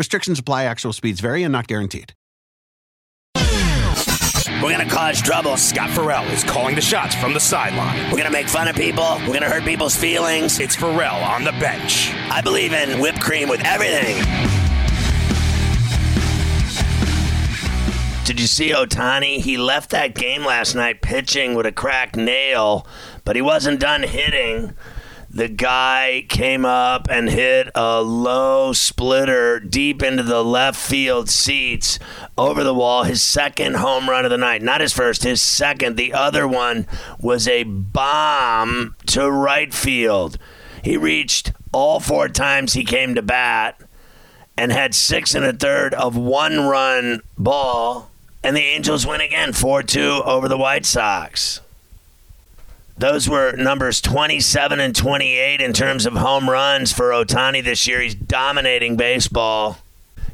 Restrictions apply, actual speeds vary and not guaranteed. We're gonna cause trouble. Scott Ferrall is calling the shots from the sideline. We're gonna make fun of people. We're gonna hurt people's feelings. It's Ferrall on the bench. I believe in whipped cream with everything. Did you see Ohtani? He left that game last night pitching with a cracked nail, but he wasn't done hitting the guy came up and hit a low splitter deep into the left field seats over the wall. His second home run of the night. Not his first, his second. The other one was a bomb to right field. He reached all four times he came to bat and had six and a third of one run ball. And the Angels win again 4 2 over the White Sox. Those were numbers 27 and 28 in terms of home runs for Ohtani this year. He's dominating baseball.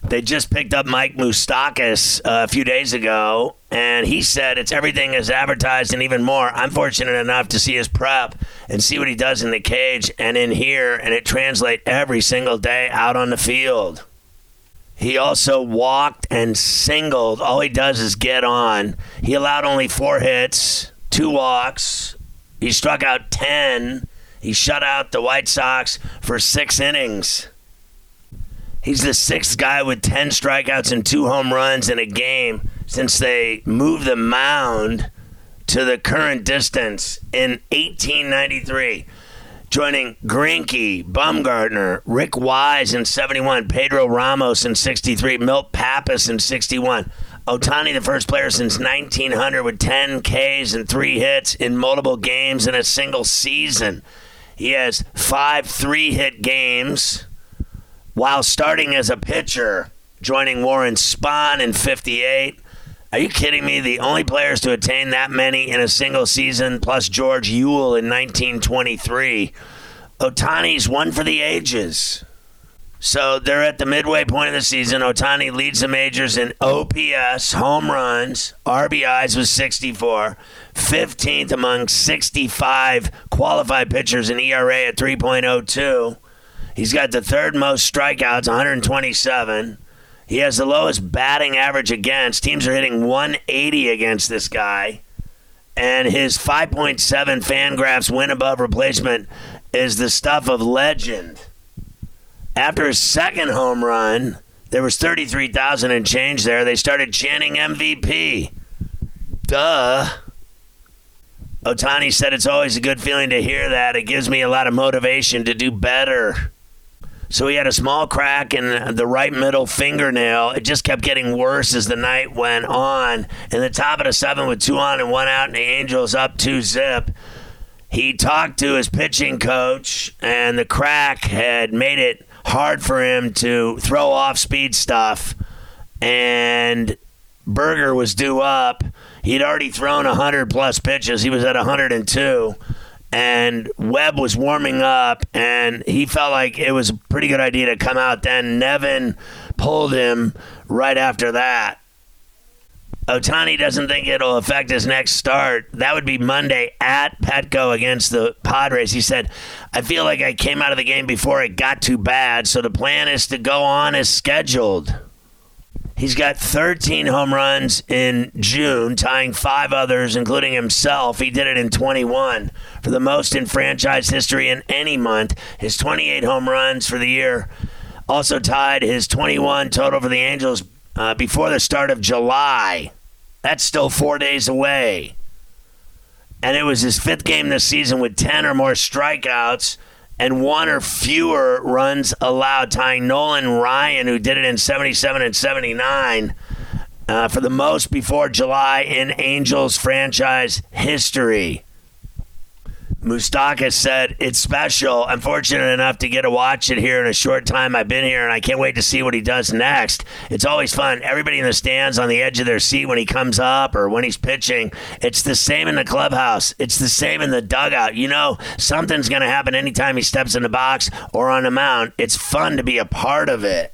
They just picked up Mike Moustakas uh, a few days ago, and he said it's everything as advertised and even more. I'm fortunate enough to see his prep and see what he does in the cage and in here, and it translates every single day out on the field. He also walked and singled. All he does is get on. He allowed only four hits, two walks, he struck out 10. He shut out the White Sox for six innings. He's the sixth guy with 10 strikeouts and two home runs in a game since they moved the mound to the current distance in 1893. Joining Greinke, Bumgarner, Rick Wise in 71, Pedro Ramos in 63, Milt Pappas in 61. Ohtani, the first player since 1900 with 10 Ks and three hits in multiple games in a single season. He has five three hit games while starting as a pitcher, joining Warren Spahn in 58. Are you kidding me? The only players to attain that many in a single season, plus George Uhle in 1923. Ohtani's one for the ages. So they're at the midway point of the season. Ohtani leads the majors in OPS, home runs, RBIs with 64, 15th among 65 qualified pitchers in ERA at 3.02. He's got the third most strikeouts, 127. He has the lowest batting average against. Teams are hitting 180 against this guy. And his 5.7 Fangraphs win above replacement is the stuff of legend. After his second home run, there was 33,000 and change there. They started chanting MVP. Duh. Ohtani said it's always a good feeling to hear that. It gives me a lot of motivation to do better. So he had a small crack in the right middle fingernail. It just kept getting worse as the night went on. In the top of the seven with two on and one out, and the Angels up two zip. He talked to his pitching coach, and the crack had made it hard for him to throw off speed stuff. And Burger was due up. He'd already thrown 100 plus pitches. He was at 102. And Webb was warming up, and he felt like it was a pretty good idea to come out then. Nevin pulled him right after that. Ohtani doesn't think it'll affect his next start. That would be Monday at Petco against the Padres. He said, I feel like I came out of the game before it got too bad, so the plan is to go on as scheduled. He's got 13 home runs in June, tying five others, including himself. He did it in 21 for the most in franchise history in any month. His 28 home runs for the year also tied his 21 total for the Angels uh, before the start of July. That's still four days away. And it was his fifth game this season with 10 or more strikeouts and one or fewer runs allowed, tying Nolan Ryan, who did it in 77 and 79 uh, for the most before July in Angels franchise history. Moustakas said it's special. I'm fortunate enough to get to watch it here in a short time I've been here, and I can't wait to see what he does next. It's always fun. Everybody in the stands on the edge of their seat when he comes up or when he's pitching. It's the same in the clubhouse. It's the same in the dugout. You know, something's going to happen anytime he steps in the box or on the mound. It's fun to be a part of it.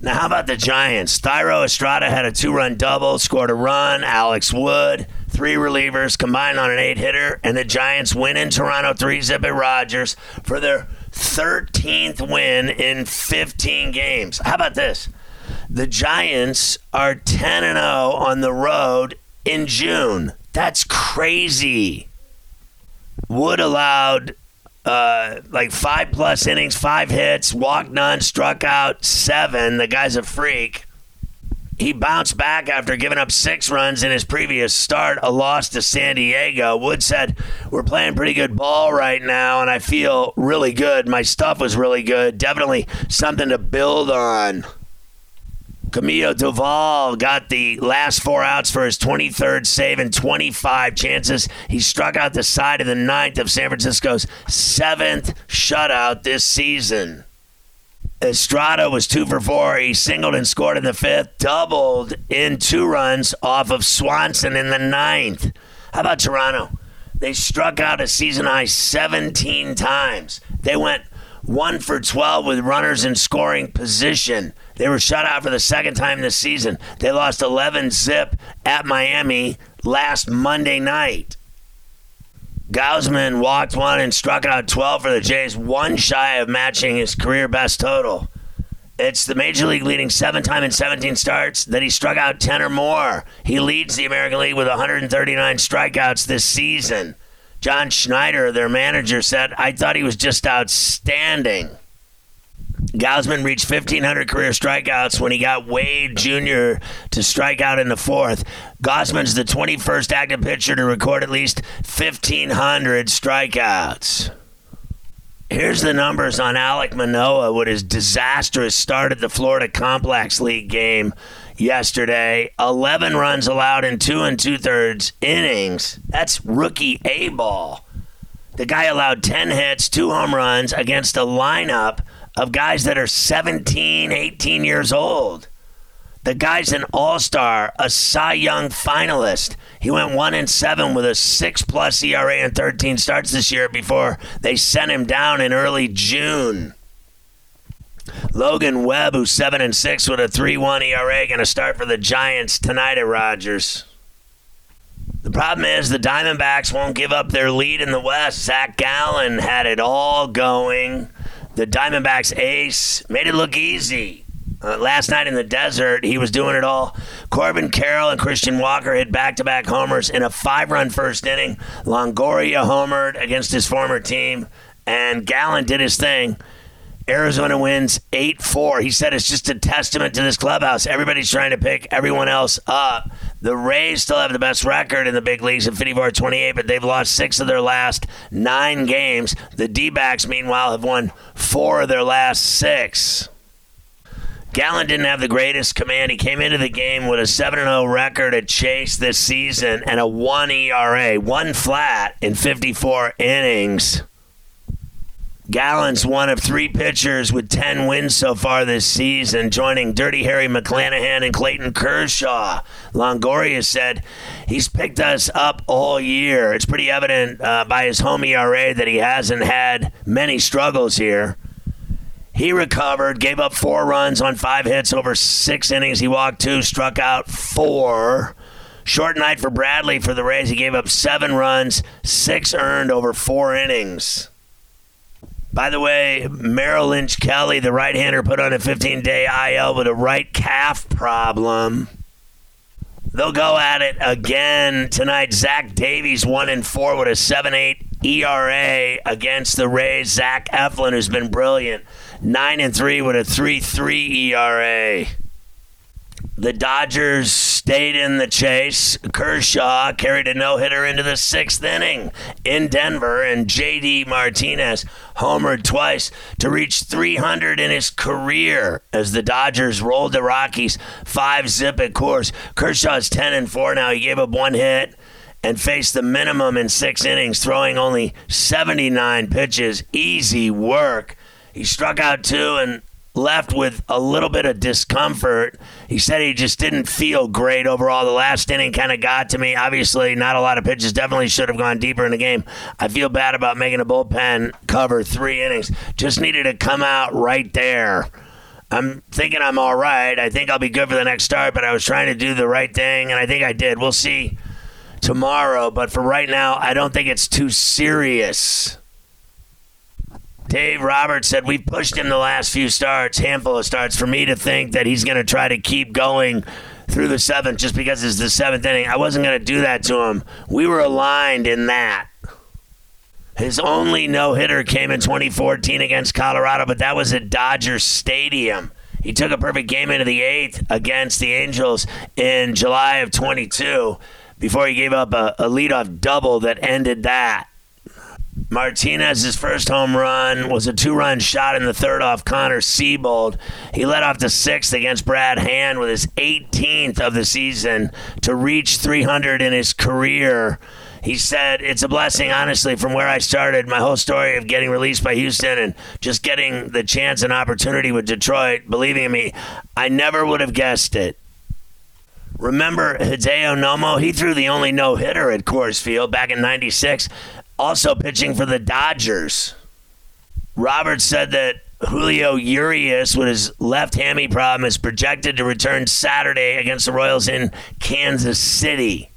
Now, how about the Giants? Thairo Estrada had a two run double, scored a run. Alex Wood, three relievers combined on an eight hitter, and the Giants win in Toronto 3 zip at Rogers for their 13th win in 15 games. How about this? The Giants are 10 and 0 on the road in June. That's crazy. Wood allowed uh, like five plus innings, five hits, walked none, struck out seven. The guy's a freak. He bounced back after giving up six runs in his previous start, a loss to San Diego. Wood said, We're playing pretty good ball right now, and I feel really good. My stuff was really good. Definitely something to build on. Camilo Doval got the last four outs for his 23rd save and 25 chances. He struck out the side of the ninth of San Francisco's seventh shutout this season. Estrada was two for four. He singled and scored in the fifth, doubled in two runs off of Swanson in the ninth. How about Toronto? They struck out a season high 17 times. They went one for 12 with runners in scoring position. They were shut out for the second time this season. They lost 11 zip at Miami last Monday night. Gausman walked one and struck out 12 for the Jays, one shy of matching his career best total. It's the major league leading seven time in 17 starts that he struck out 10 or more. He leads the American League with 139 strikeouts this season. John Schneider, their manager, said, I thought he was just outstanding. Gausman reached 1,500 career strikeouts when he got Wade Jr. to strike out in the fourth. Gausman's the 21st active pitcher to record at least 1,500 strikeouts. Here's the numbers on Alek Manoah with his disastrous start at the Florida Complex League game yesterday. 11 runs allowed in two and two thirds innings. That's rookie A ball. The guy allowed 10 hits, two home runs against a lineup of guys that are 17, 18 years old. The guy's an all star, a Cy Young finalist. He went 1 and 7 with a 6 plus ERA and 13 starts this year before they sent him down in early June. Logan Webb, who's 7 and 6 with a 3 1 ERA, going to start for the Giants tonight at Rogers. The problem is the Diamondbacks won't give up their lead in the West. Zac Gallen had it all going. The Diamondbacks ace made it look easy. Uh, last night in the desert, he was doing it all. Corbin Carroll and Christian Walker hit back to back homers in a five run first inning. Longoria homered against his former team, and Gallen did his thing. Arizona wins 8 4. He said it's just a testament to this clubhouse. Everybody's trying to pick everyone else up. The Rays still have the best record in the big leagues at 54 28, but they've lost six of their last nine games. The D backs, meanwhile, have won four of their last six. Gallen didn't have the greatest command. He came into the game with a 7 0 record at Chase this season and a 1 ERA, one flat in 54 innings. Gallen's one of three pitchers with 10 wins so far this season, joining Dirty Harry McClanahan and Clayton Kershaw. Longoria said he's picked us up all year. It's pretty evident uh, by his home ERA that he hasn't had many struggles here. He recovered, gave up four runs on five hits over six innings. He walked two, struck out four. Short night for Bradley for the Rays. He gave up seven runs, six earned over four innings. By the way, Merrill Lynch Kelly, the right hander, put on a 15 day IL with a right calf problem. They'll go at it again tonight. Zach Davies, 1 and 4 with a 7 8 ERA against the Rays. Zach Eflin, who's been brilliant, 9 and 3 with a 3 3 ERA. The Dodgers stayed in the chase. Kershaw carried a no hitter into the sixth inning in Denver, and JD Martinez homered twice to reach 300 in his career as the Dodgers rolled the Rockies five zip at Coors. Kershaw's 10 and 4 now. He gave up one hit and faced the minimum in six innings, throwing only 79 pitches. Easy work. He struck out two and left with a little bit of discomfort. He said he just didn't feel great overall. The last inning kind of got to me. Obviously, not a lot of pitches. Definitely should have gone deeper in the game. I feel bad about making a bullpen cover three innings. Just needed to come out right there. I'm thinking I'm all right. I think I'll be good for the next start, but I was trying to do the right thing, and I think I did. We'll see tomorrow, but for right now, I don't think it's too serious. Dave Roberts said we've pushed him the last few starts, handful of starts, for me to think that he's going to try to keep going through the seventh just because it's the seventh inning. I wasn't going to do that to him. We were aligned in that. His only no hitter came in 2014 against Colorado, but that was at Dodger Stadium. He took a perfect game into the eighth against the Angels in July of 22 before he gave up a, a leadoff double that ended that. Martinez's first home run was a two-run shot in the third off Connor Seabold. He led off the sixth against Brad Hand with his 18th of the season to reach 300 in his career. He said, It's a blessing, honestly, from where I started. My whole story of getting released by Houston and just getting the chance and opportunity with Detroit, believing in me, I never would have guessed it. Remember Hideo Nomo? He threw the only no hitter at Coors Field back in 96 also pitching for the Dodgers. Roberts said that Julio Urias, with his left hammy problem, is projected to return Saturday against the Royals in Kansas City.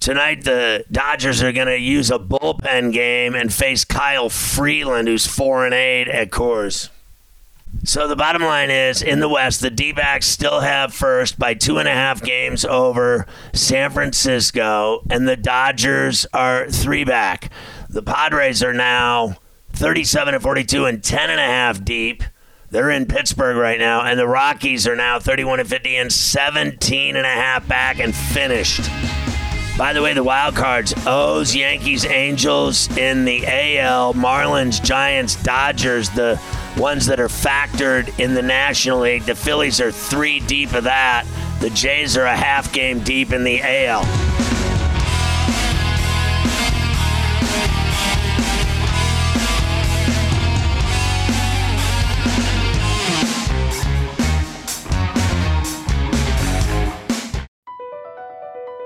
Tonight, the Dodgers are going to use a bullpen game and face Kyle Freeland, who's 4 and 8 at Coors. So the bottom line is in the West, the D backs still have first by two and a half games over San Francisco, and the Dodgers are three back. The Padres are now 37 and 42 and 10 and a half deep. They're in Pittsburgh right now, and the Rockies are now 31 and 50 and 17 and a half back and finished. By the way, the wild cards O's, Yankees, Angels in the AL, Marlins, Giants, Dodgers, the ones that are factored in the National League. The Phillies are three deep of that. The Jays are a half game deep in the AL.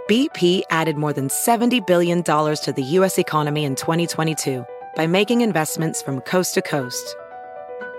BP added more than $70 billion to the U.S. economy in 2022 by making investments from coast to coast